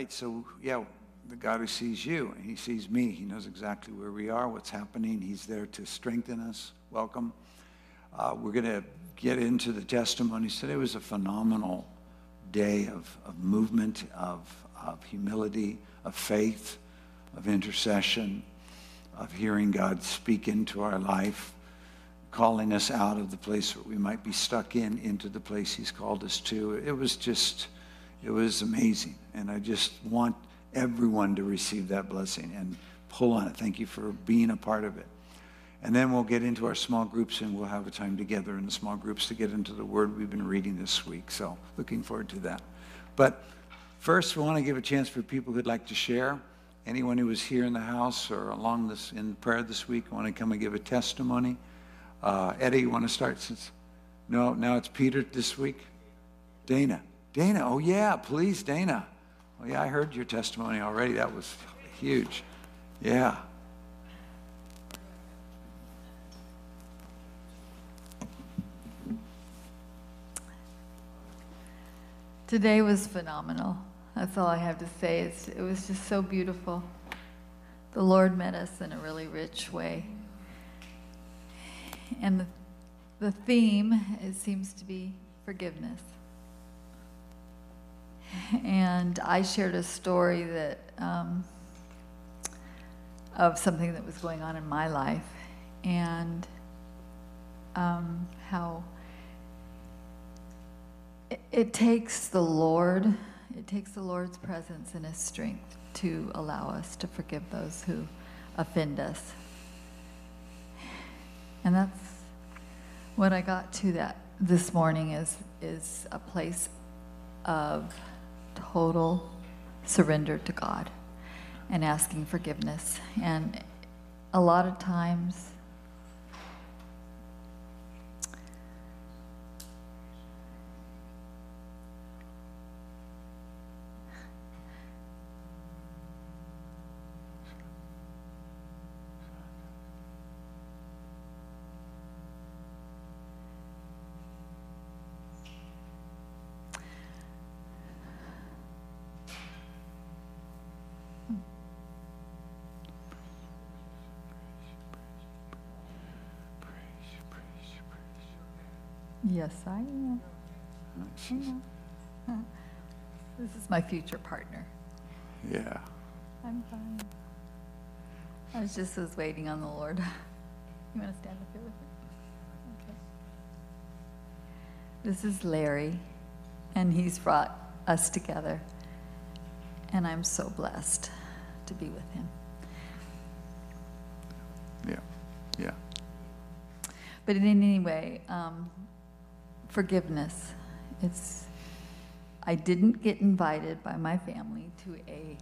right, so yeah, the God who sees you, He sees me. He knows exactly where we are, what's happening. He's there to strengthen us. Welcome. Uh, we're going to get into the testimonies. Today It was a phenomenal day of, of movement, of, of humility, of faith, of intercession, of hearing God speak into our life, calling us out of the place where we might be stuck in into the place He's called us to. It was just, it was amazing. And I just want everyone to receive that blessing and pull on it. Thank you for being a part of it. And then we'll get into our small groups and we'll have a time together in the small groups to get into the word we've been reading this week. So looking forward to that. But first, we want to give a chance for people who'd like to share. Anyone who was here in the house or along this in prayer this week want to come and give a testimony. Uh, Eddie, you want to start since? No, now it's Peter this week. Dana. Dana. Oh yeah, please, Dana. Oh yeah, I heard your testimony already. That was huge. Yeah. Today was phenomenal. That's all I have to say. It's, it was just so beautiful. The Lord met us in a really rich way. And the, the theme, it seems to be forgiveness. And I shared a story that um, of something that was going on in my life and um, how it, it takes the Lord, it takes the Lord's presence and His strength to allow us to forgive those who offend us. And that's what I got to that this morning is is a place of total surrender to God and asking forgiveness. And a lot of times Yes, I am. This is my future partner. Yeah. I'm fine. I was just was waiting on the Lord. You want to stand up here with me? Okay. This is Larry, and he's brought us together, and I'm so blessed to be with him. Yeah. Yeah. But in any way, um, forgiveness. It's, I didn't get invited by my family to a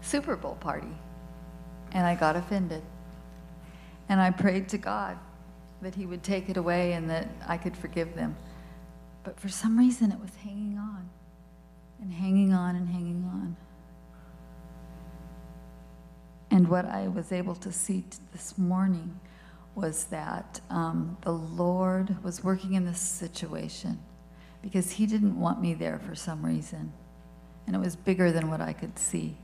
Super Bowl party, and I got offended. And I prayed to God that He would take it away and that I could forgive them. But for some reason, it was hanging on and hanging on and hanging on. And what I was able to see this morning was that um, the Lord was working in this situation because He didn't want me there for some reason. And it was bigger than what I could see.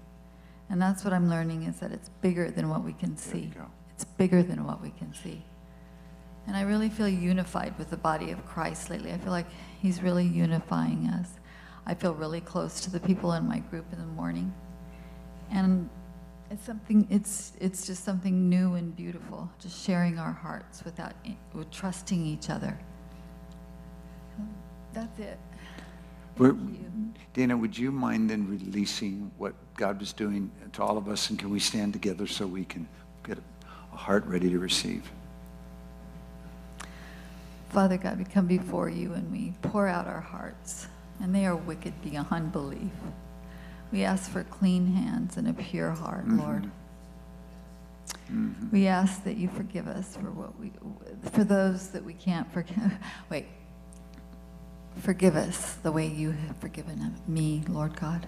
And that's what I'm learning is that it's bigger than what we can see. It's bigger than what we can see. And I really feel unified with the body of Christ lately. I feel like He's really unifying us. I feel really close to the people in my group in the morning. And it's something, it's, it's just something new and beautiful, just sharing our hearts without, with trusting each other. That's it. Dana, would you mind then releasing what God was doing to all of us? And can we stand together so we can get a heart ready to receive? Father God, we come before you and we pour out our hearts, and they are wicked beyond belief. We ask for clean hands and a pure heart, mm-hmm. Lord. Mm-hmm. We ask that you forgive us for what we, for those that we can't forgive. Wait. Forgive us the way you have forgiven me, Lord God.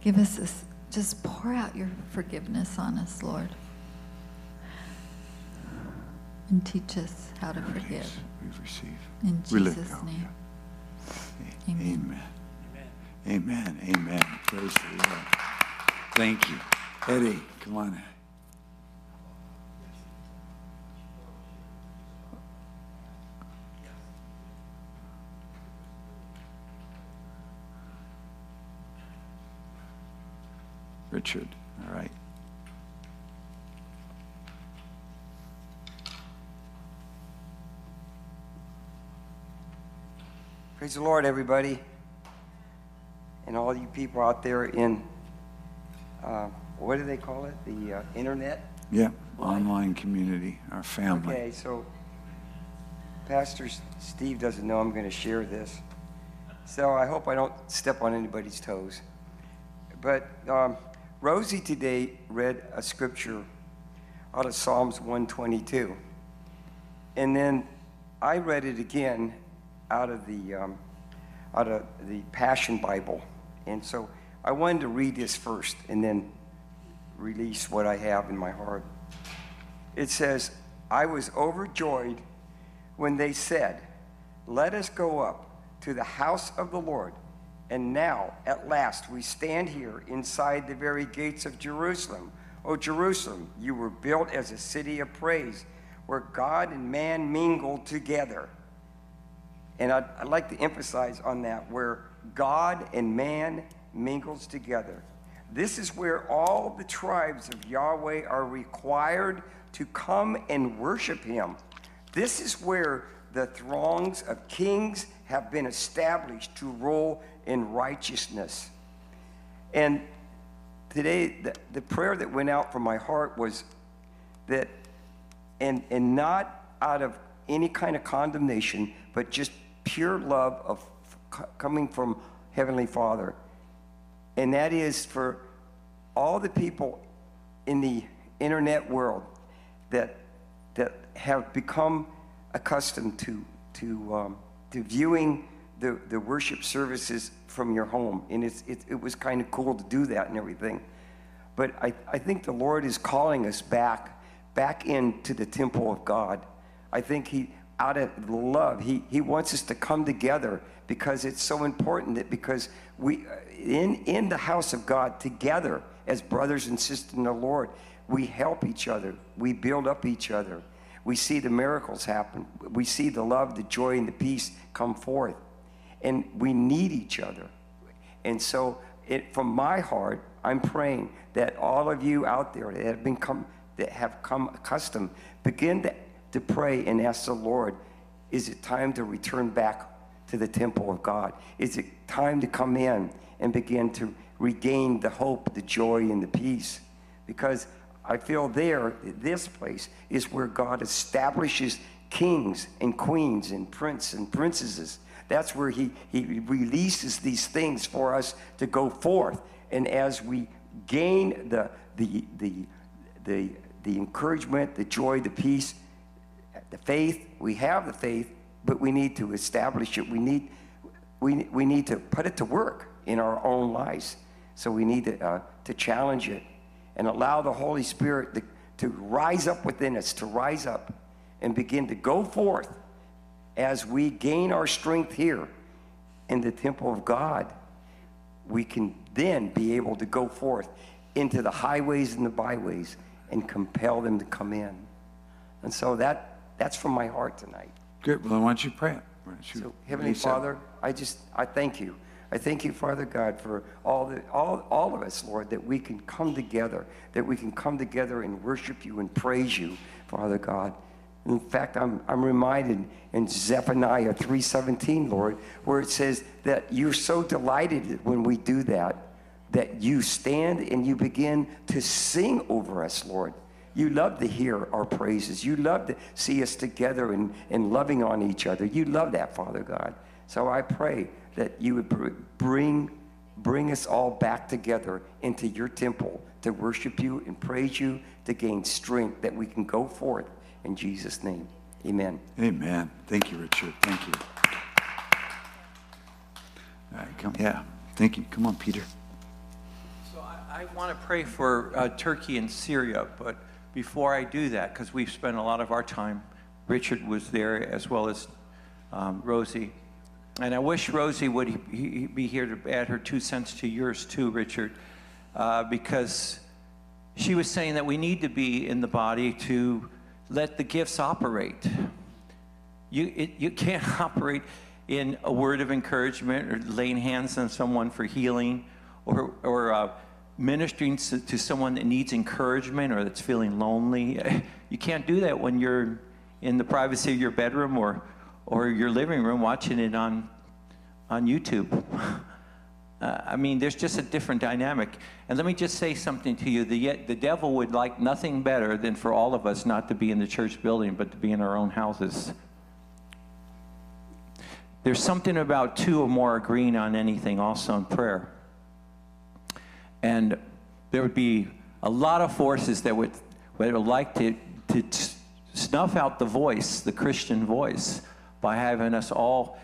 Give us this, just pour out your forgiveness on us, Lord. And teach us how to forgive. We receive. In Jesus' name. Amen. Amen. Amen, amen. Praise the Lord. Thank you. Eddie, come on. Richard, all right. Praise the Lord, everybody. And all you people out there in, uh, what do they call it? The uh, internet? Yeah, online community, our family. Okay, so Pastor Steve doesn't know I'm going to share this. So I hope I don't step on anybody's toes. But um, Rosie today read a scripture out of Psalms 122. And then I read it again out of the, um, out of the Passion Bible. And so I wanted to read this first and then release what I have in my heart. It says, I was overjoyed when they said, Let us go up to the house of the Lord. And now, at last, we stand here inside the very gates of Jerusalem. O Jerusalem, you were built as a city of praise, where God and man mingled together. And I'd, I'd like to emphasize on that, where God and man mingles together. This is where all the tribes of Yahweh are required to come and worship him. This is where the throngs of kings have been established to rule in righteousness. And today, the, the prayer that went out from my heart was that, and, and not out of any kind of condemnation, but just pure love of coming from Heavenly Father. And that is for all the people in the internet world that, that have become accustomed to, to, um, to viewing the, the worship services from your home. And it's, it, it was kind of cool to do that and everything. But I, I think the Lord is calling us back, back into the temple of God. I think He, out of love, He, he wants us to come together because it's so important that because we, in, in the house of God, together as brothers and sisters in the Lord, we help each other, we build up each other. We see the miracles happen. We see the love, the joy, and the peace come forth. And we need each other. And so, it, from my heart, I'm praying that all of you out there that have been come, that have come accustomed, begin to, to pray and ask the Lord, is it time to return back to the temple of God? Is it time to come in and begin to regain the hope, the joy, and the peace? Because I feel there, this place, is where God establishes kings and queens and princes and princesses. That's where he, he releases these things for us to go forth. And as we gain the, the, the, the, the encouragement, the joy, the peace, the faith, we have the faith, but we need to establish it. We need, we, we need to put it to work in our own lives. So we need to, uh, to challenge it and allow the Holy Spirit to, to rise up within us, to rise up and begin to go forth as we gain our strength here in the temple of God. We can then be able to go forth into the highways and the byways and compel them to come in. And so that, that's from my heart tonight. Good, well, then why don't you pray it? Why don't you So, Heavenly release? Father, I just, I thank you. I thank you, Father God, for all, the, all, all of us, Lord, that we can come together, that we can come together and worship you and praise you, Father God. In fact, I'm, I'm reminded in Zephaniah 3.17, Lord, where it says that you're so delighted when we do that, that you stand and you begin to sing over us, Lord. You love to hear our praises. You love to see us together and, and loving on each other. You love that, Father God. So I pray that you would bring, bring us all back together into your temple to worship you and praise you, to gain strength that we can go forth in Jesus' name. Amen. Amen. Thank you, Richard. Thank you. All right, come, yeah, thank you. Come on, Peter. So I, I want to pray for uh, Turkey and Syria, but before I do that, because we've spent a lot of our time, Richard was there as well as um, Rosie. and I wish Rosie would he- he- be here to add her two cents to yours too, Richard, uh, because she was saying that we need to be in the body to let the gifts operate. You, it, you can't operate in a word of encouragement or laying hands on someone for healing or, or uh, ministering to, someone that needs encouragement or that's feeling lonely. You can't do that when you're in the privacy of your bedroom or, or your living room watching it on, on YouTube. Uh, I mean, there's just a different dynamic. And let me just say something to you. The, the devil would like nothing better than for all of us not to be in the church building, but to be in our own houses. There's something about two or more agreeing on anything also in prayer. And there would be a lot of forces that would, would like to, to snuff out the voice, the Christian voice, by having us all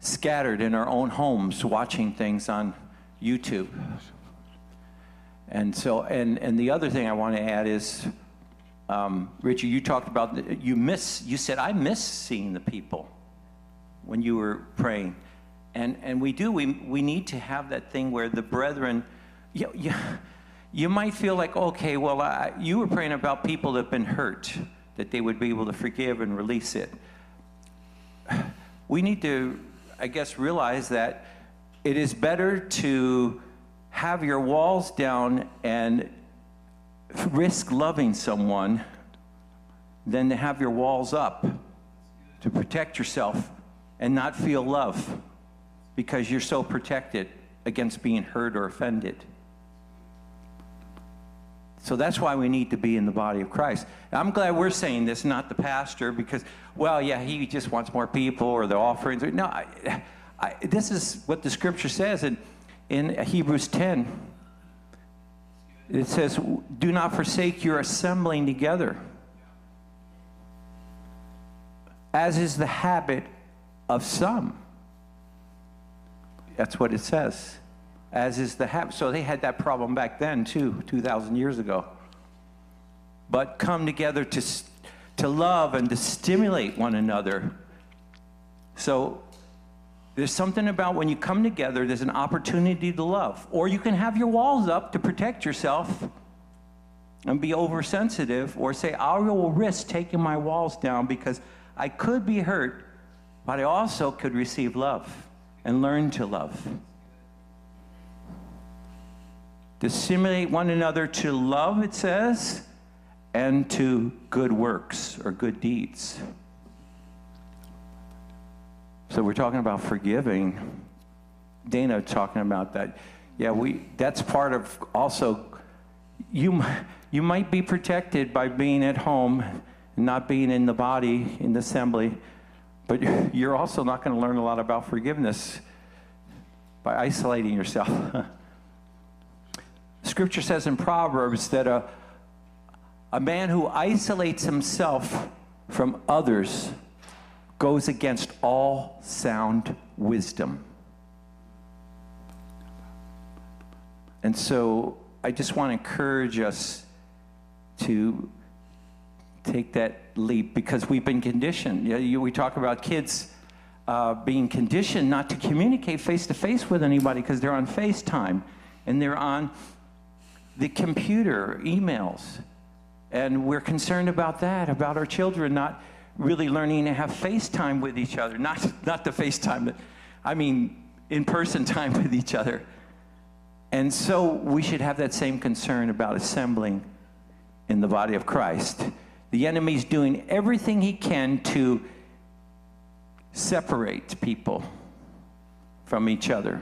scattered in our own homes watching things on YouTube. And so, and, and the other thing I want to add is, um, Richard, you talked about, you miss, you said, I miss seeing the people when you were praying. And, and we do, we, we need to have that thing where the brethren, you, you, you might feel like, okay, well, I, you were praying about people that have been hurt, that they would be able to forgive and release it. We need to, I guess, realize that it is better to have your walls down and risk loving someone than to have your walls up to protect yourself and not feel love because you're so protected against being hurt or offended. So that's why we need to be in the body of Christ. I'm glad we're saying this, not the pastor, because, well, yeah, he just wants more people or the offerings. No, I, I, this is what the scripture says in, in Hebrews 10. It says, Do not forsake your assembling together, as is the habit of some. That's what it says. As is the habit. So they had that problem back then, too, 2,000 years ago. But come together to, to love and to stimulate one another. So there's something about when you come together, there's an opportunity to love. Or you can have your walls up to protect yourself and be oversensitive, or say, I will risk taking my walls down because I could be hurt, but I also could receive love and learn to love. To stimulate one another to love, it says, and to good works or good deeds. So we're talking about forgiving. Dana talking about that. Yeah, we that's part of also you you might be protected by being at home and not being in the body in the assembly, but you're also not going to learn a lot about forgiveness by isolating yourself. Scripture says in Proverbs that a, a man who isolates himself from others goes against all sound wisdom. And so I just want to encourage us to take that leap because we've been conditioned. You know, you- we talk about kids uh, being conditioned not to communicate face to face with anybody because they're on FaceTime and they're on the computer, emails. And we're concerned about that, about our children not really learning to have FaceTime with each other. Not, not the FaceTime, but I mean in person time with each other. And so we should have that same concern about assembling in the body of Christ. The enemy's doing everything he can to separate people from each other.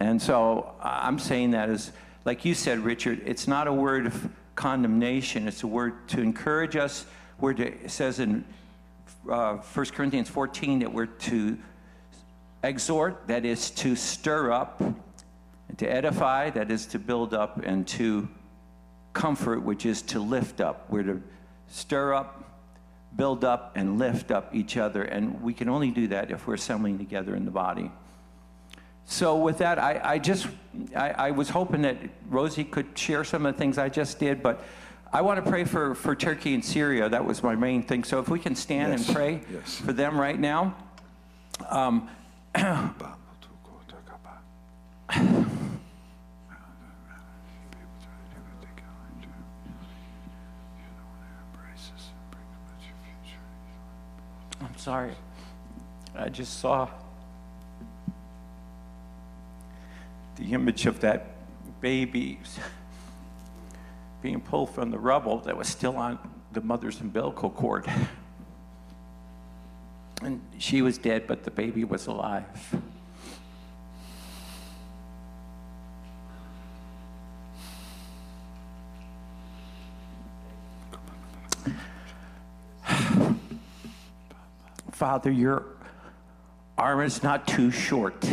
And so I'm saying that as, like you said, Richard, it's not a word of condemnation, it's a word to encourage us. Where it says in uh, 1 Corinthians 14 that we're to exhort, that is to stir up, and to edify, that is to build up, and to comfort, which is to lift up. We're to stir up, build up, and lift up each other. And we can only do that if we're assembling together in the body. So with that, I, I just, I, I was hoping that Rosie could share some of the things I just did, but I want to pray for, for Turkey and Syria. That was my main thing. So if we can stand Yes, and pray yes. for them right now. Um, I'm sorry. I just saw the image of that baby being pulled from the rubble that was still on the mother's umbilical cord. And she was dead, but the baby was alive. Father, your arm is not too short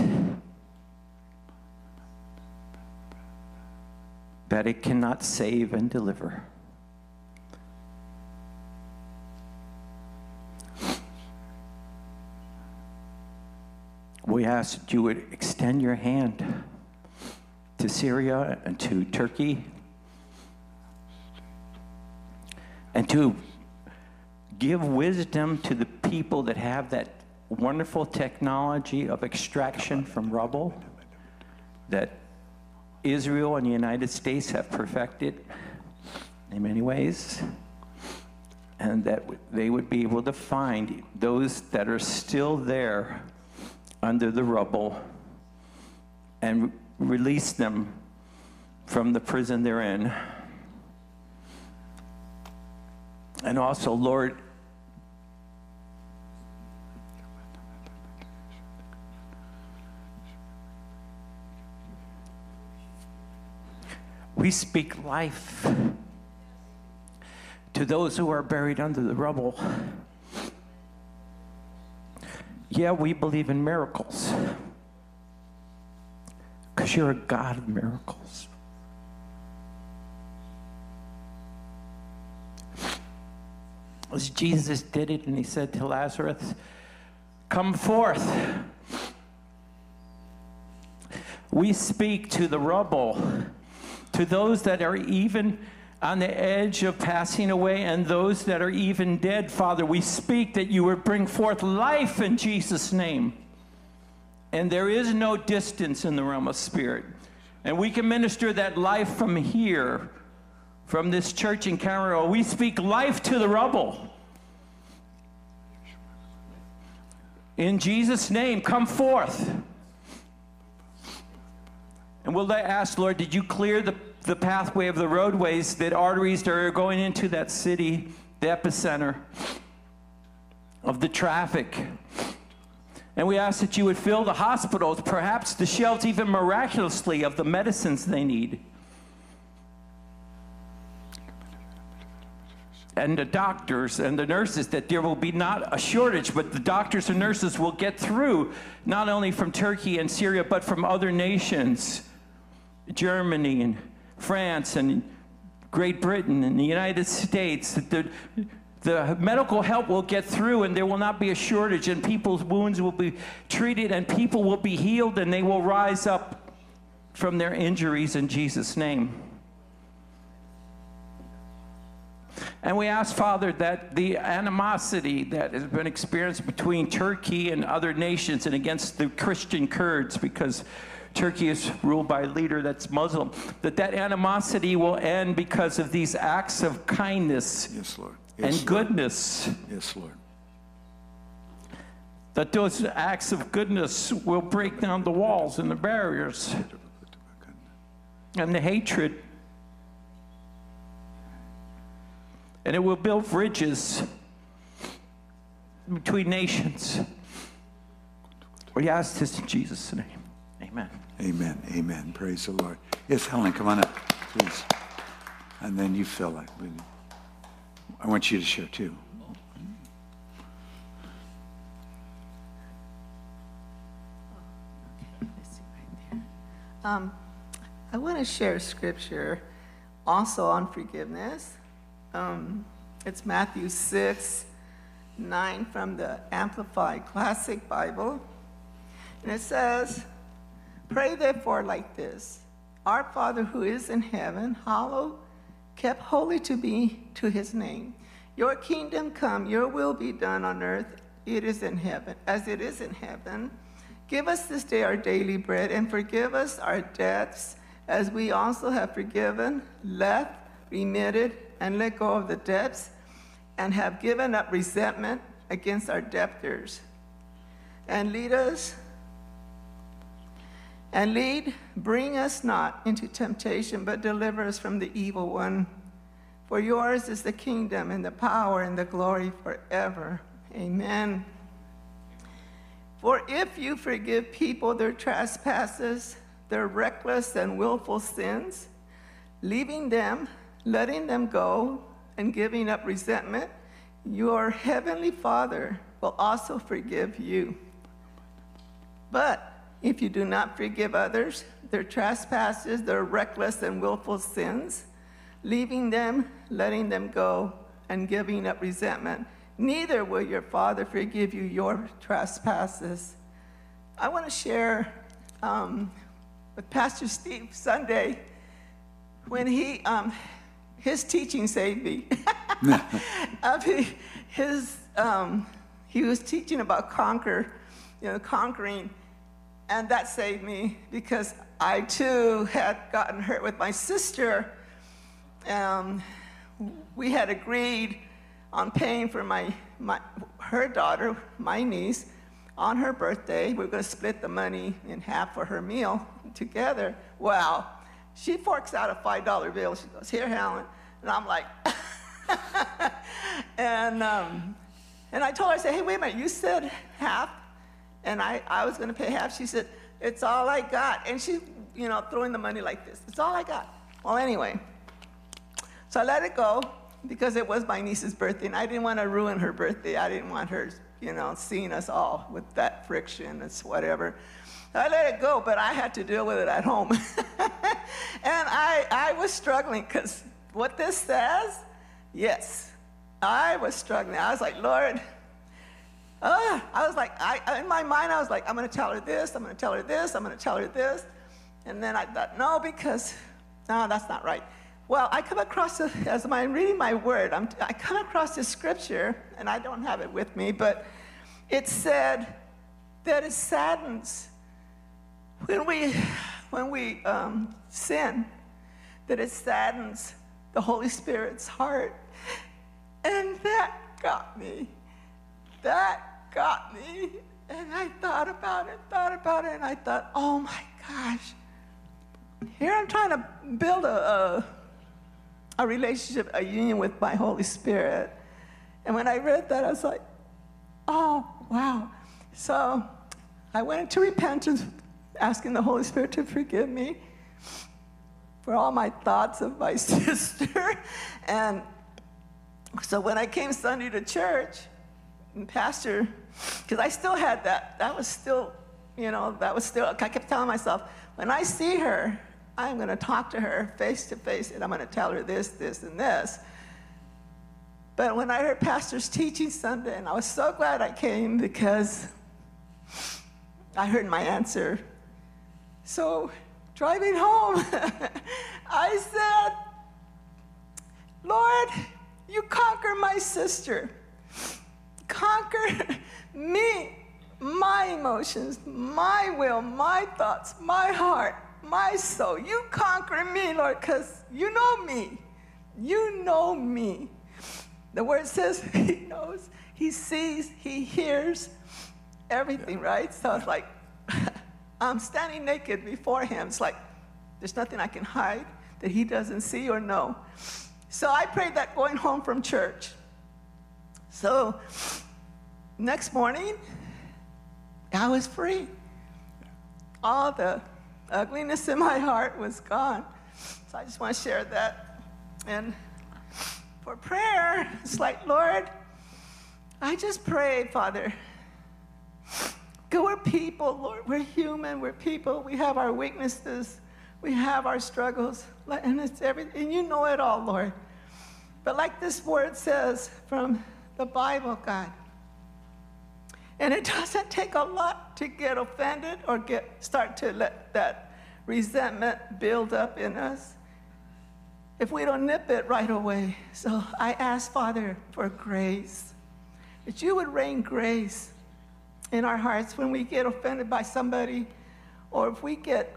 that it cannot save and deliver. We ask that you would extend your hand to Syria and to Turkey and to give wisdom to the people that have that wonderful technology of extraction from rubble that Israel and the United States have perfected in many ways, and that they would be able to find those that are still there under the rubble and release them from the prison they're in. And also, Lord, we speak life to those who are buried under the rubble. Yeah, we believe in miracles because you're a God of miracles. As Jesus did it, and he said to Lazarus, Come forth. We speak to the rubble, to those that are even on the edge of passing away and those that are even dead, Father. We speak that you would bring forth life in Jesus' name. And there is no distance in the realm of spirit. And we can minister that life from here, from this church in Cameroon. We speak life to the rubble. In Jesus' name, come forth. And we'll ask, Lord, did you clear the, the pathway of the roadways, that arteries that are going into that city, the epicenter of the traffic? And we ask that you would fill the hospitals, perhaps the shelves, even miraculously, of the medicines they need. And the doctors and the nurses, that there will be not a shortage, but the doctors and nurses will get through, not only from Turkey and Syria, but from other nations Germany and France and Great Britain and the United States. That the, the medical help will get through and there will not be a shortage and people's wounds will be treated and people will be healed and they will rise up from their injuries in Jesus' name. And we ask, Father, that the animosity that has been experienced between Turkey and other nations and against the Christian Kurds, because Turkey is ruled by a leader that's Muslim, that that animosity will end because of these acts of kindness Yes, Lord. and Yes, Lord. goodness. Yes, Lord. That those acts of goodness will break down the walls and the barriers and the hatred. And it will build bridges between nations. We ask this in Jesus' name. Amen. Amen. Amen. Praise the Lord. Yes, Helen, come on up, please. And then you fill it. I want you to share too. Um, I want to share scripture also on forgiveness. Um, it's Matthew 6, 9 from the Amplified Classic Bible. And it says, Pray therefore like this Our Father who is in heaven, hallowed, kept holy to be to his name. Your kingdom come, your will be done on earth it is in heaven, as it is in heaven. Give us this day our daily bread, and forgive us our debts, as we also have forgiven, left, remitted, and let go of the debts, and have given up resentment against our debtors. And lead us, and lead, bring us not into temptation, but deliver us from the evil one. For yours is the kingdom, and the power, and the glory forever. Amen. For if you forgive people their trespasses, their reckless and willful sins, leaving them, letting them go, and giving up resentment, your heavenly Father will also forgive you. But if you do not forgive others their trespasses, their reckless and willful sins, leaving them, letting them go, and giving up resentment, neither will your Father forgive you your trespasses. I want to share um, with Pastor Steve Sunday when he, um, his teaching saved me. His, um, he was teaching about conquer, you know, conquering, and that saved me because I too had gotten hurt with my sister. Um, we had agreed on paying for my, my, her daughter, my niece, on her birthday. We were going to split the money in half for her meal together. Well, she forks out a $5 bill. She goes, Here, Helen. And I'm like, and, um, and I told her, I said, Hey, wait a minute, you said half, and I, I was going to pay half. She said, It's all I got. And she, you know, throwing the money like this. It's all I got. Well, anyway, so I let it go because it was my niece's birthday, and I didn't want to ruin her birthday. I didn't want her, you know, seeing us all with that friction and whatever. I let it go, but I had to deal with it at home. and I, I was struggling because what this says, yes, I was struggling. I was like, Lord, uh, I was like, I, in my mind, I was like, I'm going to tell her this, I'm going to tell her this, I'm going to tell her this. And then I thought, no, because, no, that's not right. Well, I come across, a, as I'm reading my word, I'm, I come across this scripture, and I don't have it with me, but it said that it saddens when we, when we um, sin, that it saddens the Holy Spirit's heart. And that got me. That got me. And I thought about it, thought about it, and I thought, oh my gosh. Here I'm trying to build a, a, a relationship, a union with my Holy Spirit. And when I read that, I was like, oh, wow. So I went into repentance, asking the Holy Spirit to forgive me for all my thoughts of my sister. And so when I came Sunday to church, and Pastor, because I still had that, that was still, you know, that was still, I kept telling myself, when I see her, I'm going to talk to her face to face and I'm going to tell her this, this, and this. But when I heard Pastor's teaching Sunday, and I was so glad I came because I heard my answer. So driving home, I said, Lord, you conquer my sister. Conquer me, my emotions, my will, my thoughts, my heart, my soul. You conquer me, Lord, because you know me. You know me. The word says he knows, he sees, he hears everything, right? So it's like, I'm standing naked before him. It's like, there's nothing I can hide that he doesn't see or know. So I prayed that going home from church. So next morning, I was free. All the ugliness in my heart was gone. So I just want to share that. And for prayer, it's like, Lord, I just pray, Father. We're people, Lord. We're human. We're people. We have our weaknesses. We have our struggles. And it's everything. And you know it all, Lord. But like this word says from the Bible, God, and it doesn't take a lot to get offended or get start to let that resentment build up in us if we don't nip it right away. So I ask Father for grace. that you would rain grace in our hearts when we get offended by somebody, or if we get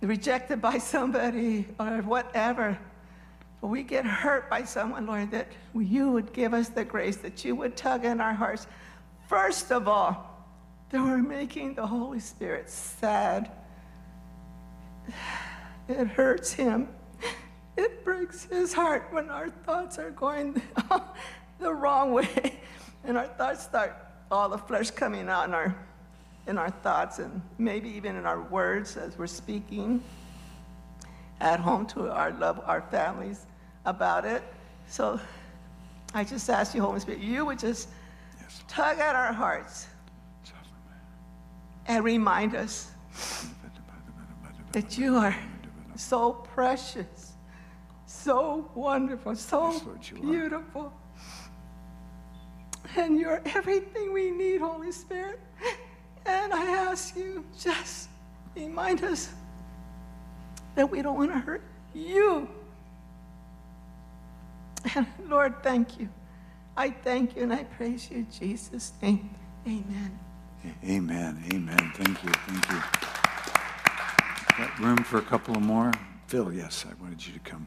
rejected by somebody, or whatever, or we get hurt by someone, Lord, that you would give us the grace, that you would tug in our hearts. First of all, they we're making the Holy Spirit sad. It hurts him. It breaks his heart when our thoughts are going the wrong way and our thoughts start, all the flesh coming out in our, in our thoughts and maybe even in our words as we're speaking at home to our love, our families about it. So I just ask you, Holy Spirit, you would just. Tug at our hearts and remind us that you are so precious, so wonderful, so Yes, Lord, you are. beautiful. And you're everything we need, Holy Spirit. And I ask you, just remind us that we don't want to hurt you. And Lord, thank you. I thank you and I praise you in Jesus' name. Amen. Amen, amen. Thank you, thank you. Got room for a couple of more? Phil, yes, I wanted you to come.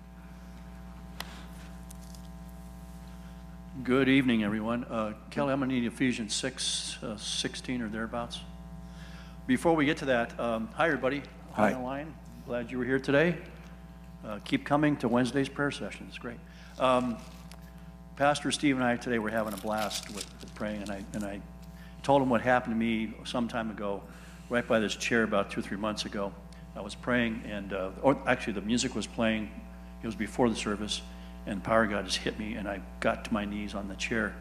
Good evening, everyone. Uh, Kelly, I'm going to need Ephesians 6, uh, 16 or thereabouts. Before we get to that, um, hi, everybody. Hi. On the line. Glad you were here today. Uh, keep coming to Wednesday's prayer session. It's great. Um, Pastor Steve and I today were having a blast with, with praying, and I, and I told him what happened to me some time ago, right by this chair about two or three months ago. I was praying, and uh, or actually, the music was playing. It was before the service, and the power God just hit me, and I got to my knees on the chair,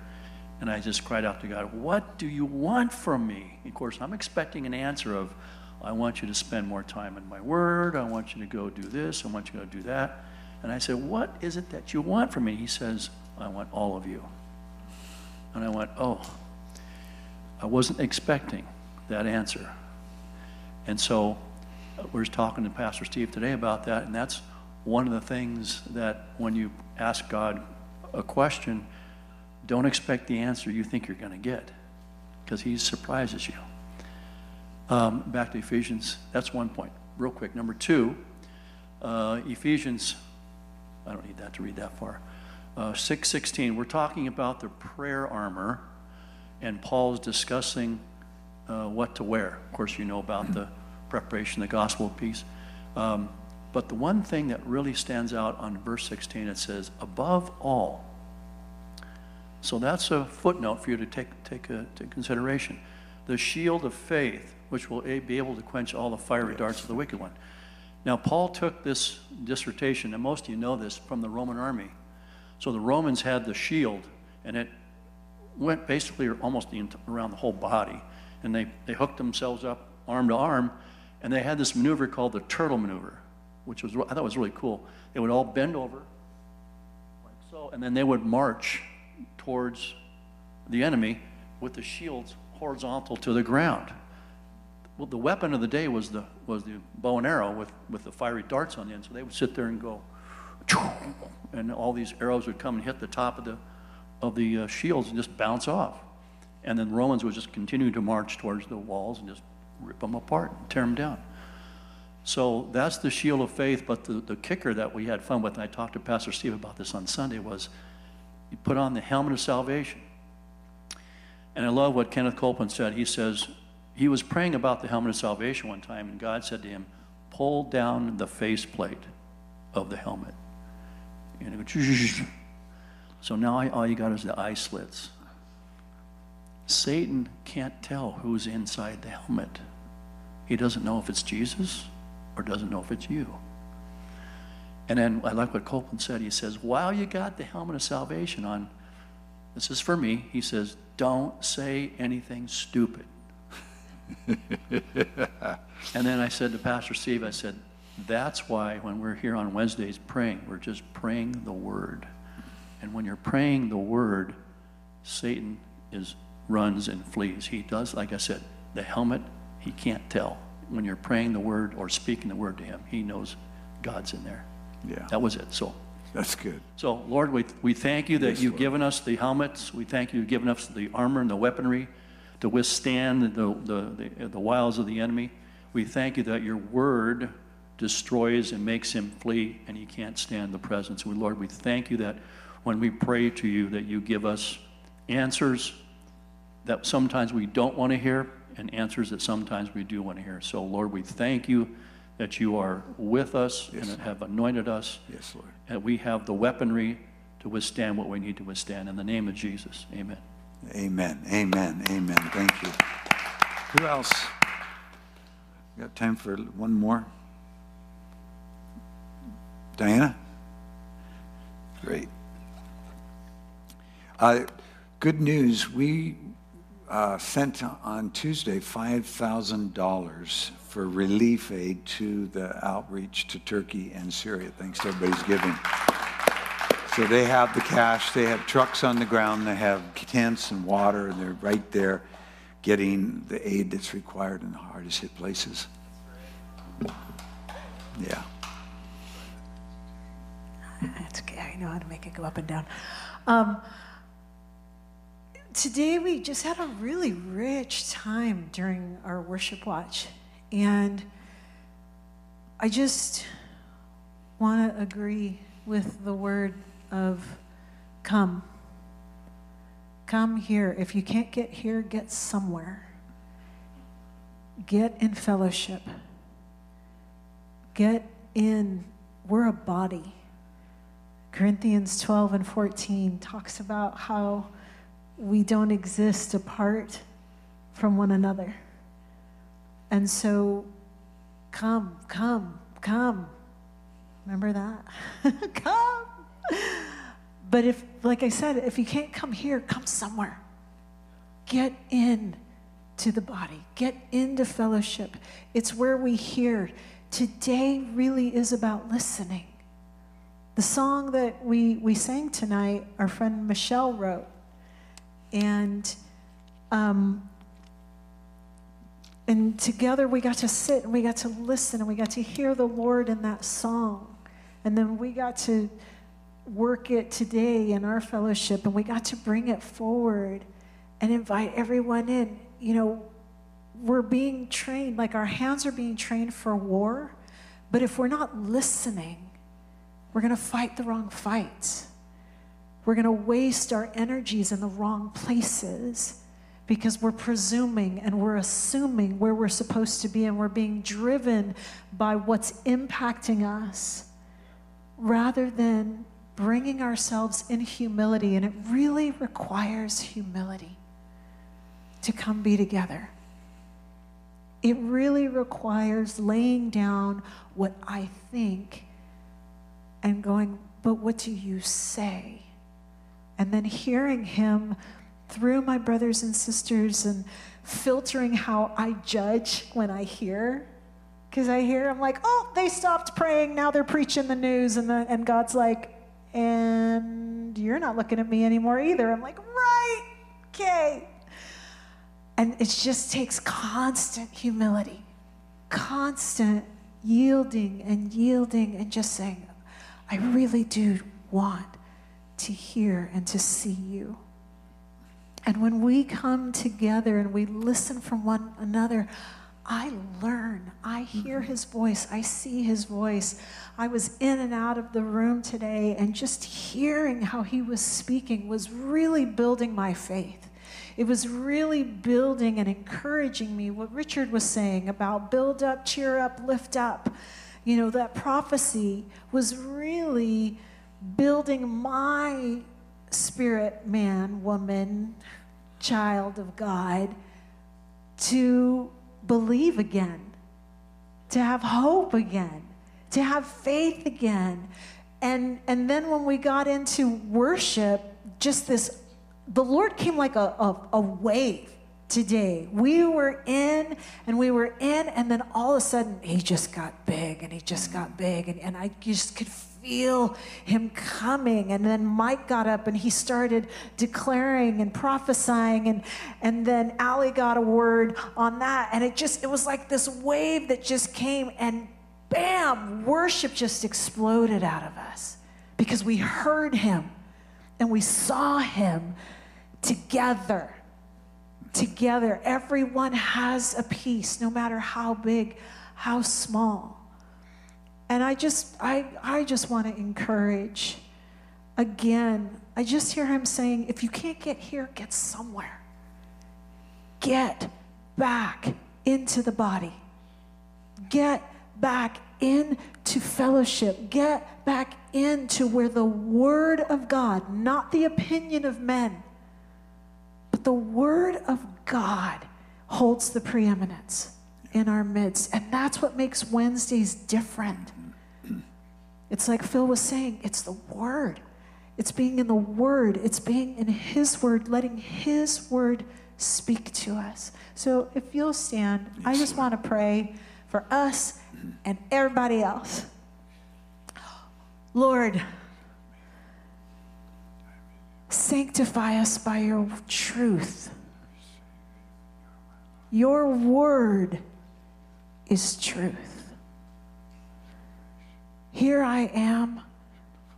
and I just cried out to God, "What do you want from me?" Of course, I'm expecting an answer of, "I want you to spend more time in my Word. I want you to go do this. I want you to go do that." And I said, "What is it that you want from me?" He says, "I want all of you." And I went, "Oh." I wasn't expecting that answer. And so uh, we we're talking to Pastor Steve today about that, and that's one of the things that when you ask God a question, don't expect the answer you think you're going to get, because He surprises you. Um, back to Ephesians, that's one point. Real quick. Number two, uh, Ephesians, I don't need that to read that far. Uh, 616, we're talking about the prayer armor and Paul's discussing uh, what to wear. Of course, you know about the preparation, the gospel peace. Um, but the one thing that really stands out on verse 16, it says, above all. So that's a footnote for you to take, take a, to consideration. The shield of faith, which will be able to quench all the fiery darts of the wicked one. Now, Paul took this dissertation, and most of you know this, from the Roman army. So the Romans had the shield, and it went basically almost the, around the whole body. And they, they hooked themselves up arm to arm, and they had this maneuver called the turtle maneuver, which was, I thought was really cool. They would all bend over, like so, and then they would march towards the enemy with the shields horizontal to the ground. Well, the weapon of the day was the, was the bow and arrow with, with the fiery darts on the end. So they would sit there and go, and all these arrows would come and hit the top of the, of the uh, shields and just bounce off. And then the Romans would just continue to march towards the walls and just rip them apart and tear them down. So that's the shield of faith. But the, the kicker that we had fun with, and I talked to Pastor Steve about this on Sunday, was you put on the helmet of salvation. And I love what Kenneth Copeland said. He says, he was praying about the helmet of salvation one time, and God said to him, Pull down the faceplate of the helmet. And it would, so now all you got is the eye slits. Satan can't tell who's inside the helmet. He doesn't know if it's Jesus or doesn't know if it's you. And then I like what Copeland said. He says, while you got the helmet of salvation on, this is for me, he says, don't say anything stupid. and then I said to Pastor Steve, I said, that's why when we're here on Wednesdays praying, we're just praying the word. And when you're praying the word, Satan is runs and flees. He does, like I said, the helmet, he can't tell. When you're praying the word or speaking the word to him, he knows God's in there. Yeah. That was it. So That's good. So, Lord, we, we thank you that Yes, you've Lord. given us the helmets. We thank you you've given us the armor and the weaponry to withstand the, the, the, the wiles of the enemy. We thank you that your word destroys and makes him flee and he can't stand the presence. We, Lord, we thank you that when we pray to you that you give us answers that sometimes we don't want to hear and answers that sometimes we do want to hear. So, Lord, we thank you that you are with us Yes. and have anointed us Yes, Lord. and we have the weaponry to withstand what we need to withstand. In the name of Jesus, amen. Amen, amen, amen. Thank you. Who else? We got time for one more? Diana? Great. Uh, Good news, we uh, sent on Tuesday $5,000 for relief aid to the outreach to Turkey and Syria, thanks to everybody's giving. So they have the cash, they have trucks on the ground, they have tents and water, and they're right there getting the aid that's required in the hardest hit places. Yeah. That's okay. I know how to make it go up and down. Um, today we just had a really rich time during our worship watch, and I just want to agree with the word of come. Come here. If you can't get here, get somewhere. Get in fellowship. Get in. We're a body. Corinthians 12 and 14 talks about how we don't exist apart from one another. And so, come, come, come. Remember that? come. But if, like I said, if you can't come here, come somewhere. Get in to the body, get into fellowship. It's where we hear. Today really is about listening. The song that we, we sang tonight, our friend Michelle wrote. And um, and together we got to sit and we got to listen and we got to hear the Lord in that song. And then we got to work it today in our fellowship and we got to bring it forward and invite everyone in. You know, we're being trained, like our hands are being trained for war, but if we're not listening, we're going to fight the wrong fights. We're going to waste our energies in the wrong places because we're presuming and we're assuming where we're supposed to be and we're being driven by what's impacting us rather than bringing ourselves in humility. And it really requires humility to come be together. It really requires laying down what I think and going, but what do you say? And then hearing him through my brothers and sisters and filtering how I judge when I hear. Because I hear, I'm like, oh, they stopped praying. Now they're preaching the news. And, the, and God's like, and you're not looking at me anymore either. I'm like, right, okay. And it just takes constant humility, constant yielding and yielding and just saying, I really do want to hear and to see you. And when we come together and we listen from one another, I learn. I hear mm-hmm. his voice. I see his voice. I was in and out of the room today, and just hearing how he was speaking was really building my faith. It was really building and encouraging me what Richard was saying about build up, cheer up, lift up. You know, that prophecy was really building my spirit, man, woman, child of God to believe again, to have hope again, to have faith again. And, and then when we got into worship, just this, the Lord came like a, a, a wave today. We were in and we were in, and then all of a sudden, he just got big and he just got big. And, and I just could feel him coming. And then Mike got up and he started declaring and prophesying. And, and then Allie got a word on that. And it just, it was like this wave that just came and bam, worship just exploded out of us. because we heard him and we saw him together. Together. Everyone has a piece, no matter how big, how small. And I just, I, I just want to encourage again. I just hear him saying, if you can't get here, get somewhere. Get back into the body. Get back into fellowship. Get back into where the Word of God, not the opinion of men, the Word of God holds the preeminence in our midst. And that's what makes Wednesdays different. It's like Phil was saying, it's the Word. It's being in the Word, it's being in His Word, letting His Word speak to us. So if you'll stand, I just want to pray for us and everybody else. Lord, sanctify us by your truth. Your word is truth. Here I am.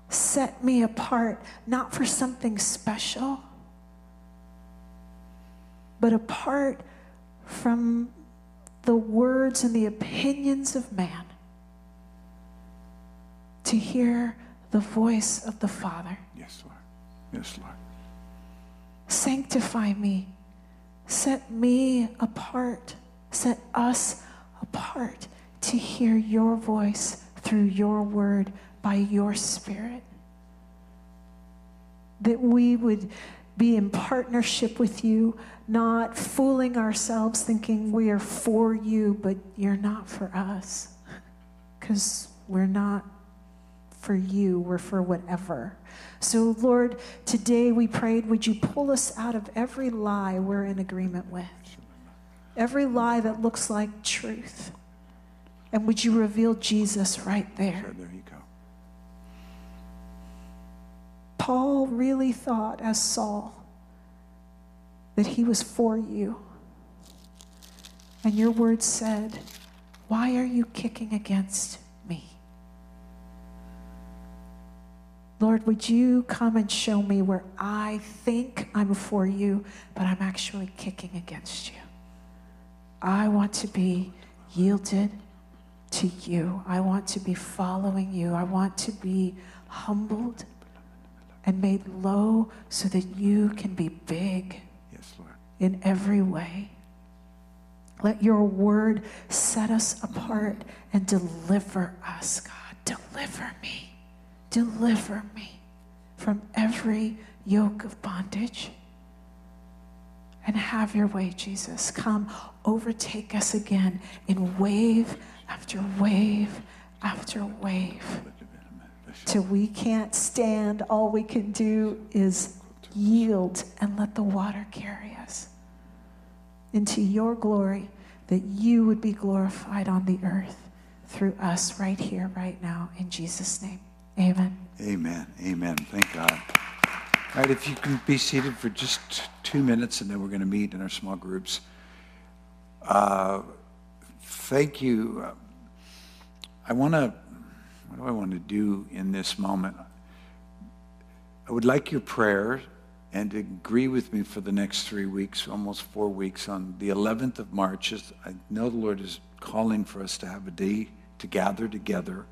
Set me apart, not for something special, but apart from the words and the opinions of man to hear the voice of the Father. Yes, Lord. Yes, Lord. Sanctify me. Set me apart. Set us apart to hear your voice through your word by your spirit. That we would be in partnership with you, not fooling ourselves thinking we are for you, but you're not for us. Because we're not for you, we're for whatever. So, Lord, today we prayed, would you pull us out of every lie we're in agreement with? Every lie that looks like truth. And would you reveal Jesus right there? Sure, there you go. Paul really thought, as Saul, that he was for you. And your word said, Why are you kicking against me? Lord, would you come and show me where I think I'm for you, but I'm actually kicking against you? I want to be yielded to you. I want to be following you. I want to be humbled and made low so that you can be big Yes, Lord. in every way. Let your word set us apart and deliver us, God. Deliver me. Deliver me from every yoke of bondage. And have your way, Jesus. Come, overtake us again in wave after wave after wave till we can't stand. All we can do is yield and let the water carry us into your glory, that you would be glorified on the earth through us right here, right now, in Jesus' name. Amen. Amen. Amen. Thank God. All right, if you can be seated for just two minutes and then we're going to meet in our small groups. Uh, thank you. I want to, what do I want to do in this moment? I would like your prayer and agree with me for the next three weeks, almost four weeks. On the 11th of March, I know the Lord is calling for us to have a day to gather together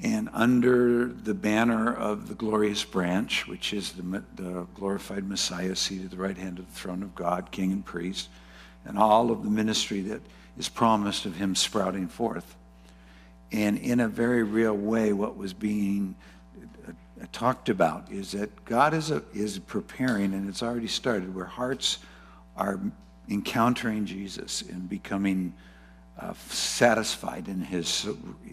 and under the banner of the glorious branch, which is the, the glorified Messiah seated at the right hand of the throne of God, King and priest, and all of the ministry that is promised of him sprouting forth. And in a very real way, what was being uh, talked about is that God is, a, is preparing, and it's already started, where hearts are encountering Jesus and becoming uh, satisfied in his,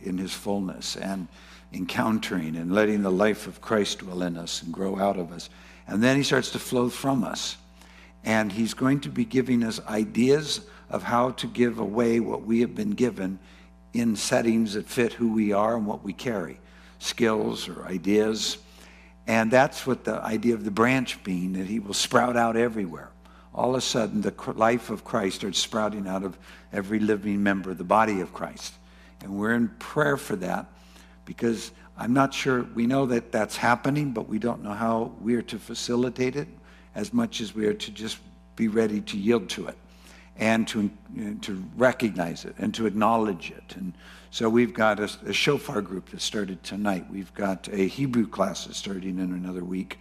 in his fullness and encountering and letting the life of Christ dwell in us and grow out of us. And then he starts to flow from us. And he's going to be giving us ideas of how to give away what we have been given in settings that fit who we are and what we carry skills or ideas. And that's what the idea of the branch being, that he will sprout out everywhere. All of a sudden, the life of Christ starts sprouting out of every living member of the body of Christ. And we're in prayer for that because I'm not sure, we know that that's happening, but we don't know how we are to facilitate it as much as we are to just be ready to yield to it and to, uh, to recognize it and to acknowledge it. And so we've got a, a shofar group that started tonight. We've got a Hebrew class that's starting in another week.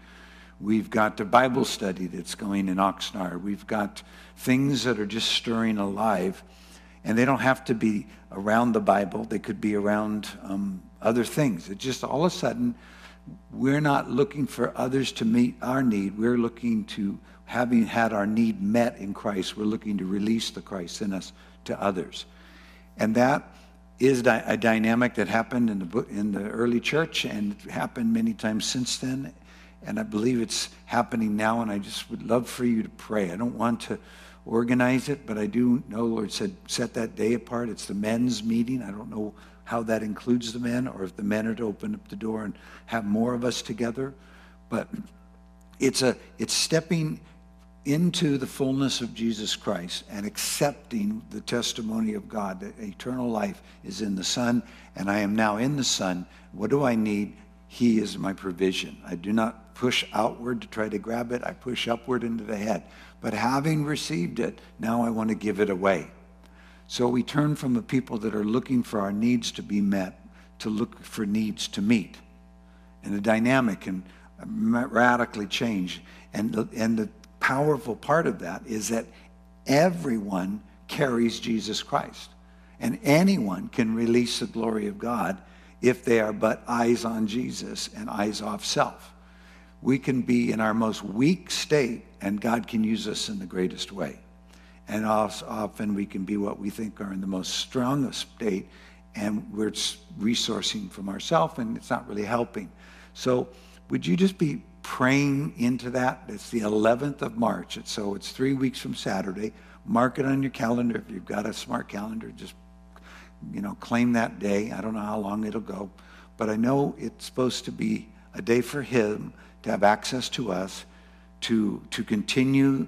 We've got a Bible study that's going in Oxnard. We've got things that are just stirring alive. And they don't have to be around the Bible, they could be around um, other things. It just all of a sudden, we're not looking for others to meet our need. We're looking to, having had our need met in Christ, we're looking to release the Christ in us to others. And that is a dynamic that happened in the, in the early church and happened many times since then. And I believe it's happening now, and I just would love for you to pray. I don't want to organize it, but I do know the Lord said, set that day apart. It's the men's meeting. I don't know how that includes the men or if the men are to open up the door and have more of us together. But it's a it's stepping into the fullness of Jesus Christ and accepting the testimony of God that eternal life is in the Son, and I am now in the Son. What do I need? He is my provision. I do not push outward to try to grab it, I push upward into the head. But having received it, now I want to give it away. So we turn from the people that are looking for our needs to be met to look for needs to meet. And the dynamic can radically change. And and the powerful part of that is that everyone carries Jesus Christ. And anyone can release the glory of God if they are but eyes on Jesus and eyes off self. We can be in our most weak state and God can use us in the greatest way. And often we can be what we think are in the most strongest state, and we're resourcing from ourselves, and it's not really helping. So, would you just be praying into that? It's the 11th of March, so it's three weeks from Saturday. Mark it on your calendar if you've got a smart calendar. Just you know, claim that day. I don't know how long it'll go, but I know it's supposed to be a day for Him to have access to us to, to continue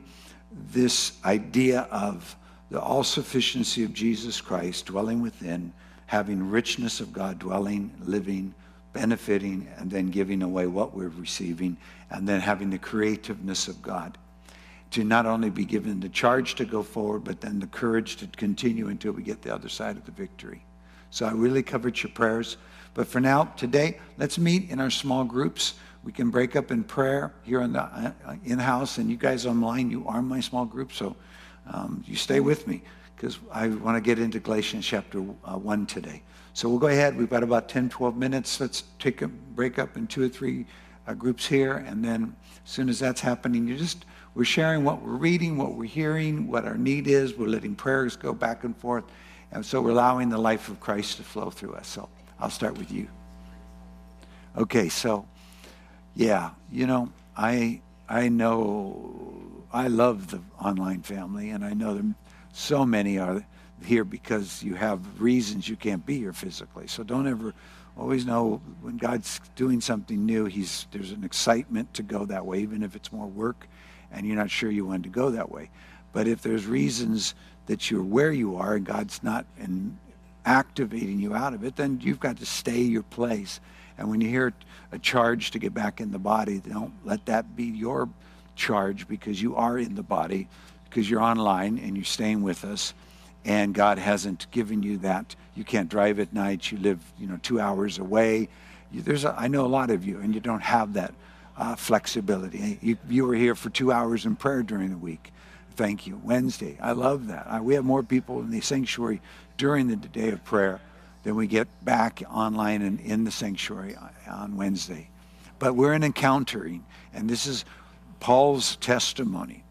this idea of the all sufficiency of Jesus Christ dwelling within, having richness of God dwelling, living, benefiting, and then giving away what we're receiving, and then having the creativeness of God to not only be given the charge to go forward, but then the courage to continue until we get the other side of the victory. So I really covered your prayers. But for now, today, let's meet in our small groups. We can break up in prayer here in the uh, in-house, and you guys online, you are my small group, so um, you stay with me because I want to get into Galatians chapter uh, 1 today. So we'll go ahead. We've got about 10, 12 minutes. Let's take a break up in two or three uh, groups here, and then as soon as that's happening, you just we're sharing what we're reading, what we're hearing, what our need is. We're letting prayers go back and forth, and so we're allowing the life of Christ to flow through us. So I'll start with you. Okay, so yeah, you know, I I know I love the online family, and I know that so many are here because you have reasons you can't be here physically. So don't ever always know when God's doing something new, he's there's an excitement to go that way, even if it's more work and you're not sure you want to go that way. But if there's reasons that you're where you are and God's not in activating you out of it, then you've got to stay your place. And when you hear a charge to get back in the body, don't let that be your charge because you are in the body, because you're online and you're staying with us. And God hasn't given you that. You can't drive at night. You live, you know, two hours away. You, there's a, I know a lot of you, and you don't have that uh, flexibility. You, you were here for two hours in prayer during the week. Thank you. Wednesday, I love that. I, we have more people in the sanctuary during the day of prayer than we get back online and in the sanctuary on Wednesday. But we're in encountering, and this is Paul's testimony.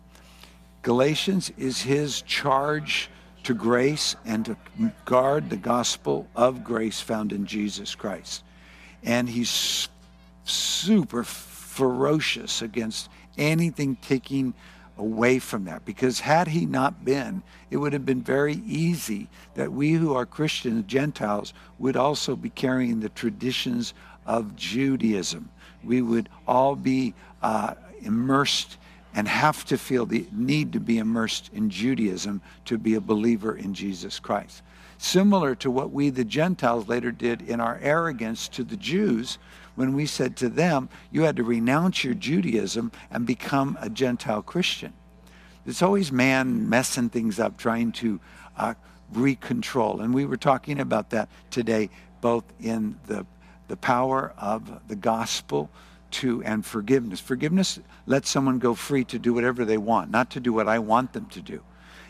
Galatians is his charge to grace and to guard the gospel of grace found in Jesus Christ. And he's super ferocious against anything taking away from that. Because had he not been, it would have been very easy that we who are Christians, Gentiles, would also be carrying the traditions of Judaism. We would all be uh, immersed and have to feel the need to be immersed in Judaism to be a believer in Jesus Christ. Similar to what we, the Gentiles, later did in our arrogance to the Jews when we said to them, you had to renounce your Judaism and become a Gentile Christian. It's always man messing things up, trying to uh, recontrol. And we were talking about that today, both in the, the power of the gospel to and forgiveness. Forgiveness lets someone go free to do whatever they want, not to do what I want them to do.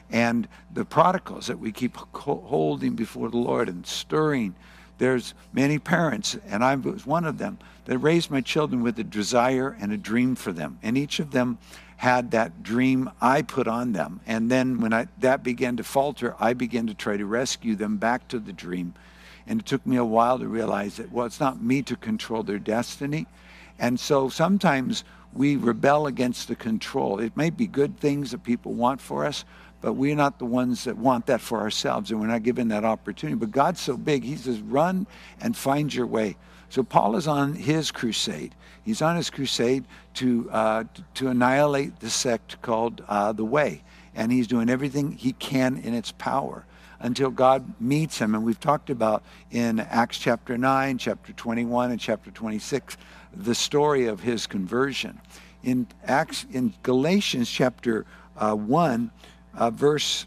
And the prodigals that we keep holding before the Lord and stirring, there's many parents, and I was one of them, that raised my children with a desire and a dream for them. And each of them had that dream I put on them. And then when I, that began to falter, I began to try to rescue them back to the dream. And it took me a while to realize that, well, it's not me to control their destiny. And so sometimes we rebel against the control. It may be good things that people want for us, but we're not the ones that want that for ourselves, and we're not given that opportunity. But God's so big, He says, run and find your way. So Paul is on his crusade. He's on his crusade to, uh, to annihilate the sect called uh, the Way. And he's doing everything he can in its power until God meets him. And we've talked about in Acts chapter 9, chapter 21, and chapter 26 the story of his conversion. In Acts, in Galatians chapter uh, 1, uh, verse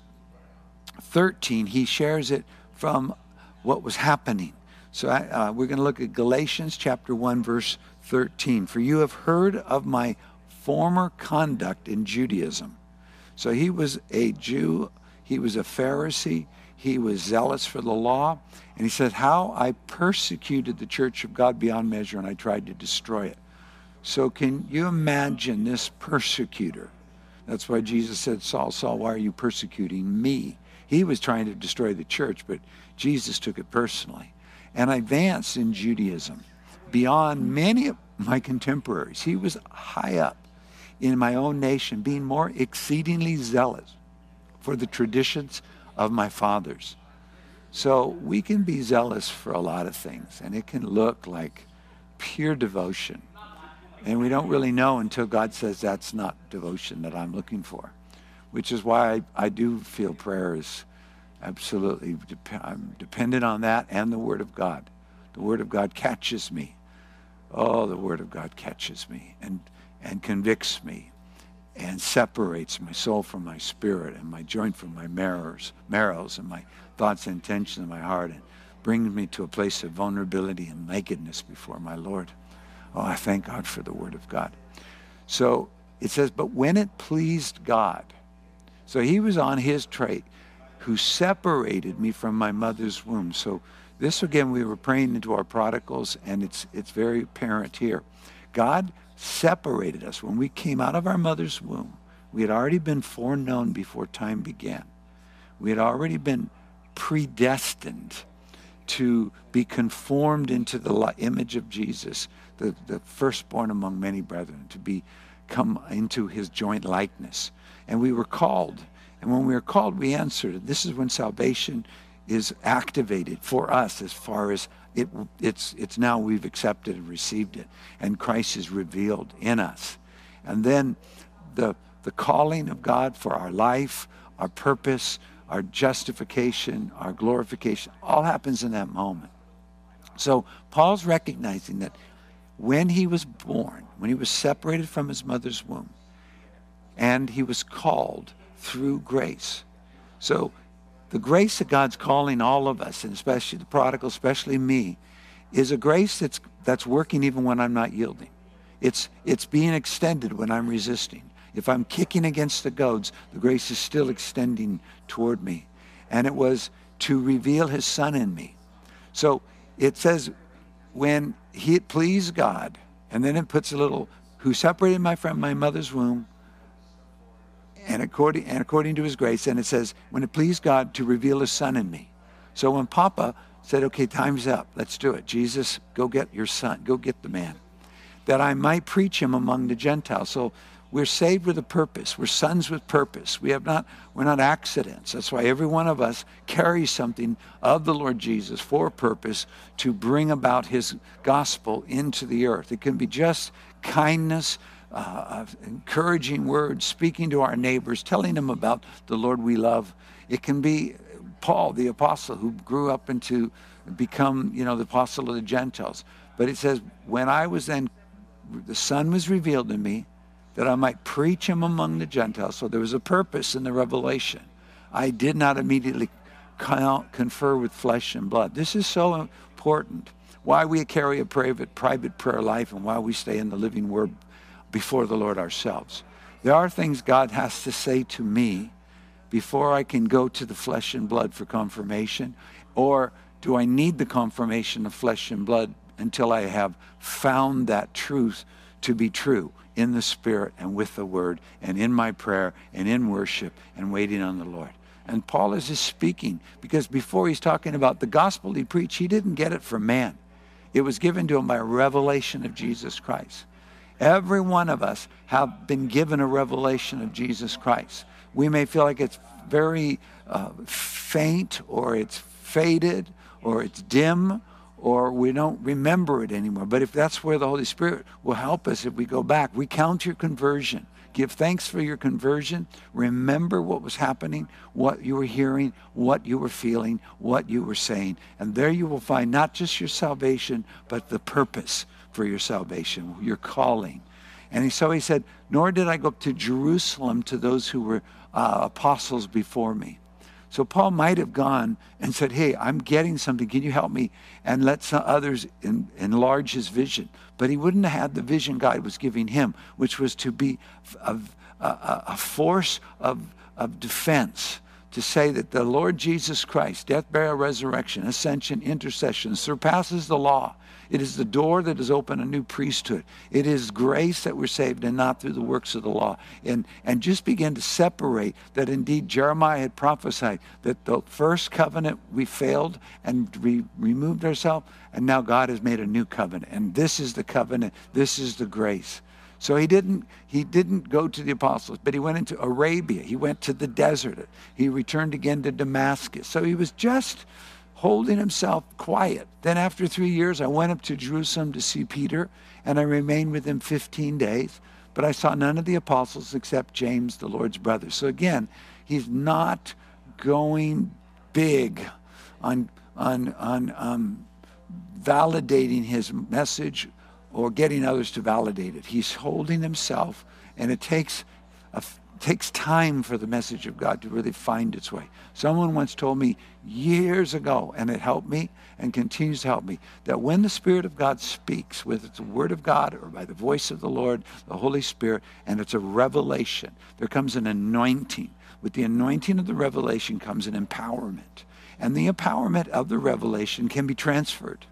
13, he shares it from what was happening. So uh, we're going to look at Galatians chapter 1, verse 13. For you have heard of my former conduct in Judaism. So he was a Jew, he was a Pharisee, he was zealous for the law. And he said, How I persecuted the church of God beyond measure and I tried to destroy it. So, can you imagine this persecutor? That's why Jesus said, Saul, Saul, why are you persecuting me? He was trying to destroy the church, but Jesus took it personally. And I advanced in Judaism beyond many of my contemporaries. He was high up in my own nation, being more exceedingly zealous for the traditions of my fathers. So we can be zealous for a lot of things, and it can look like pure devotion. And we don't really know until God says that's not devotion that I'm looking for, which is why I, I do feel prayer is absolutely, dep- I'm dependent on that and the Word of God. The Word of God catches me. Oh, the Word of God catches me and, and convicts me and separates my soul from my spirit and my joint from my marrows, marrows and my thoughts and intentions in my heart and brings me to a place of vulnerability and nakedness before my Lord. Oh, I thank God for the Word of God. So it says, but when it pleased God, so he was on his trait, who separated me from my mother's womb. So this again, we were praying into our prodigals, and it's it's very apparent here. God separated us. When we came out of our mother's womb, we had already been foreknown before time began. We had already been predestined to be conformed into the image of Jesus, the, the firstborn among many brethren, to be come into his joint likeness. And we were called. And when we were called, we answered. This is when salvation is activated for us as far as it, it's, it's now we've accepted and received it, and Christ is revealed in us. And then the, the calling of God for our life, our purpose, our justification, our glorification, all happens in that moment. So Paul's recognizing that when he was born, when he was separated from his mother's womb, and he was called through grace. So the grace that God's calling all of us, and especially the prodigal, especially me, is a grace that's, that's working even when I'm not yielding. It's, it's being extended when I'm resisting. If I'm kicking against the goads, the grace is still extending toward me. And it was to reveal his son in me. So it says, when he pleased God, and then it puts a little, who separated my from my mother's womb, and according, and according to his grace. And it says, when it pleased God to reveal his son in me. So when Papa said, okay, time's up, let's do it. Jesus, go get your son, go get the man. That I might preach him among the Gentiles. So we're saved with a purpose. We're sons with purpose. We have not, we're not accidents. That's why every one of us carries something of the Lord Jesus for a purpose to bring about his gospel into the earth. It can be just kindness, uh, encouraging words, speaking to our neighbors, telling them about the Lord we love. It can be Paul, the apostle, who grew up into become, you know, the apostle of the Gentiles. But it says, when I was then, the Son was revealed to me that I might preach him among the Gentiles. So there was a purpose in the revelation. I did not immediately confer with flesh and blood. This is so important. Why we carry a private, private prayer life and why we stay in the living word before the Lord ourselves. There are things God has to say to me before I can go to the flesh and blood for confirmation? Or do I need the confirmation of flesh and blood until I have found that truth to be true in the Spirit and with the Word and in my prayer and in worship and waiting on the Lord? And Paul is just speaking because before he's talking about the gospel he preached, he didn't get it from man. It was given to him by revelation of Jesus Christ. Every one of us have been given a revelation of Jesus Christ. We may feel like it's very uh, faint or it's faded or it's dim or we don't remember it anymore. But if that's where the Holy Spirit will help us, if we go back, recount your conversion. Give thanks for your conversion. Remember what was happening, what you were hearing, what you were feeling, what you were saying. And there you will find not just your salvation, but the purpose for your salvation, your calling. And so he said, Nor did I go up to Jerusalem to those who were uh, apostles before me. So Paul might have gone and said, Hey, I'm getting something. Can you help me? And let some others in, enlarge his vision. But he wouldn't have had the vision God was giving him, which was to be a, a, a force of, of defense to say that the Lord Jesus Christ, death, burial, resurrection, ascension, intercession, surpasses the law. It is the door that has opened a new priesthood. It is grace that we're saved and not through the works of the law. And, and just begin to separate that indeed Jeremiah had prophesied that the first covenant we failed and we removed ourselves, and now God has made a new covenant. And this is the covenant, this is the grace. So he didn't, he didn't go to the apostles, but he went into Arabia. He went to the desert. He returned again to Damascus. So he was just holding himself quiet. Then, after three years, I went up to Jerusalem to see Peter, and I remained with him 15 days. But I saw none of the apostles except James, the Lord's brother. So, again, he's not going big on, on, on um, validating his message or getting others to validate it. He's holding himself, and it takes a, takes time for the message of God to really find its way. Someone once told me years ago, and it helped me and continues to help me, that when the Spirit of God speaks, whether it's the Word of God or by the voice of the Lord, the Holy Spirit, and it's a revelation, there comes an anointing. With the anointing of the revelation comes an empowerment. And the empowerment of the revelation can be transferred.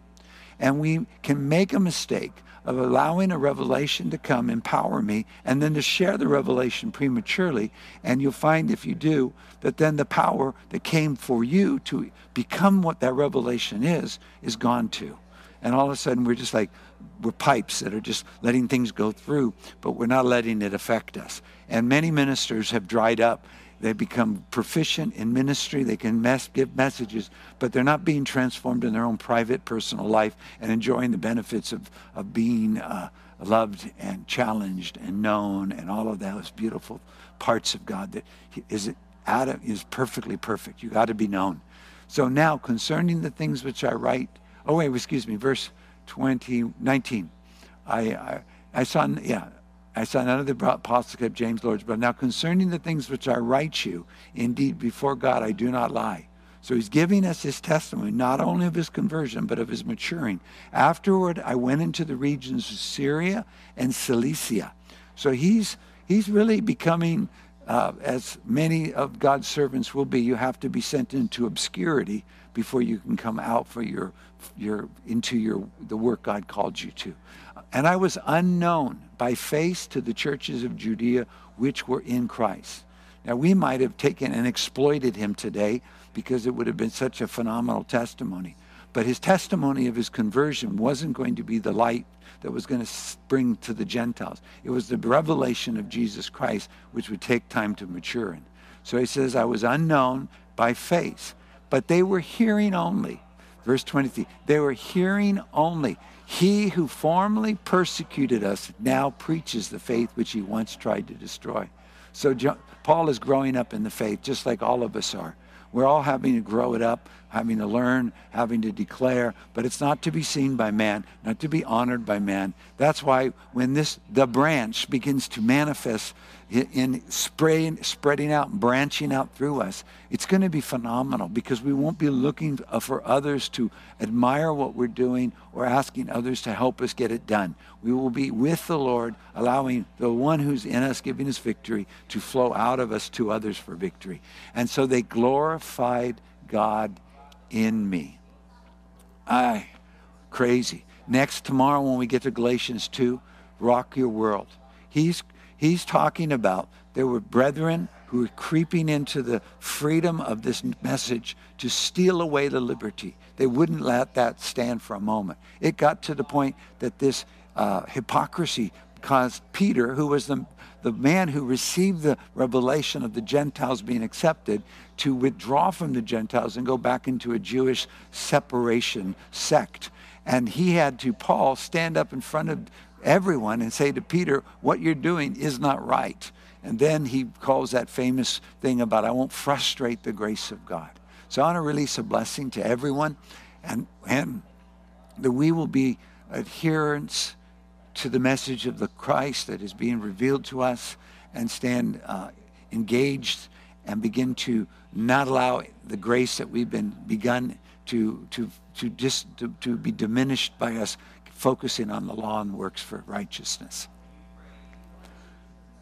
And we can make a mistake of allowing a revelation to come, empower me, and then to share the revelation prematurely. And you'll find if you do, that then the power that came for you to become what that revelation is, is gone too. And all of a sudden, we're just like, we're pipes that are just letting things go through, but we're not letting it affect us. And many ministers have dried up they become proficient in ministry. They can give messages, but they're not being transformed in their own private, personal life and enjoying the benefits of, of being uh, loved and challenged and known and all of those beautiful parts of God that is it. Adam is perfectly perfect. You got to be known. So now, concerning the things which I write, oh wait, excuse me, verse 20, 19. I, I, I saw, yeah, I saw none of the apostles kept James, Lord's brother. Now, concerning the things which I write you, indeed, before God, I do not lie. So he's giving us his testimony, not only of his conversion, but of his maturing. Afterward, I went into the regions of Syria and Cilicia. So he's, he's really becoming, uh, as many of God's servants will be, you have to be sent into obscurity before you can come out for your, your, into your, the work God called you to. And I was unknown by face to the churches of Judea which were in Christ. Now, we might have taken and exploited him today because it would have been such a phenomenal testimony. But his testimony of his conversion wasn't going to be the light that was going to bring to the Gentiles. It was the revelation of Jesus Christ, which would take time to mature in. So he says, I was unknown by face, but they were hearing only. Verse 23 they were hearing only. He who formerly persecuted us now preaches the faith which he once tried to destroy. So Jo- Paul is growing up in the faith, just like all of us are. We're all having to grow it up, having to learn, having to declare, but it's not to be seen by man, not to be honored by man. That's why when this the branch begins to manifest in, in spraying, spreading out branching out through us, it's going to be phenomenal because we won't be looking for others to admire what we're doing or asking others to help us get it done. We will be with the Lord, allowing the one who's in us, giving us victory, to flow out of us to others for victory. And so they glorified God in me. I, crazy. Next, tomorrow when we get to Galatians 2, rock your world. He's, he's talking about there were brethren who were creeping into the freedom of this message to steal away the liberty. They wouldn't let that stand for a moment. It got to the point that this uh, hypocrisy caused Peter, who was the, the man who received the revelation of the Gentiles being accepted, to withdraw from the Gentiles and go back into a Jewish separation sect. And he had to, Paul, stand up in front of everyone and say to Peter, What you're doing is not right. And then he calls that famous thing about, I won't frustrate the grace of God. So I want to release a blessing to everyone and, and that we will be adherents to the message of the Christ that is being revealed to us and stand uh, engaged and begin to not allow the grace that we've been begun to, to, to just to, to be diminished by us focusing on the law and works for righteousness.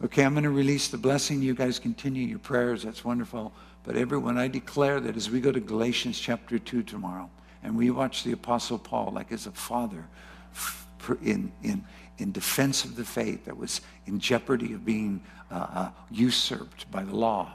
Okay, I'm going to release the blessing. You guys continue your prayers. That's wonderful. But everyone, I declare that as we go to Galatians chapter 2 tomorrow, and we watch the Apostle Paul like as a father in, in, in defense of the faith that was in jeopardy of being uh, uh, usurped by the law,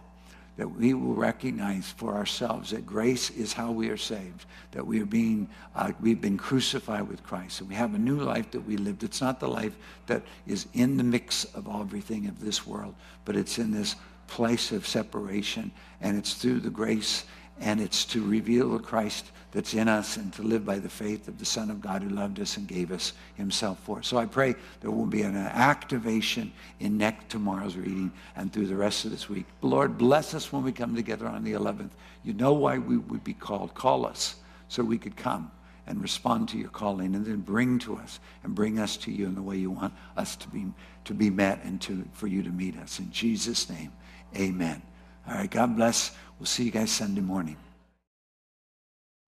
that we will recognize for ourselves that grace is how we are saved, that we are being, uh, we've been crucified with Christ, and we have a new life that we lived. It's not the life that is in the mix of everything of this world, but it's in this place of separation, and it's through the grace, and it's to reveal the Christ that's in us and to live by the faith of the Son of God who loved us and gave us himself for us. So I pray there will be an activation in next tomorrow's reading and through the rest of this week. Lord, bless us when we come together on the 11th. You know why we would be called. Call us so we could come and respond to your calling and then bring to us and bring us to you in the way you want us to be, to be met and to, for you to meet us. In Jesus' name, amen. All right, God bless. We'll see you guys Sunday morning.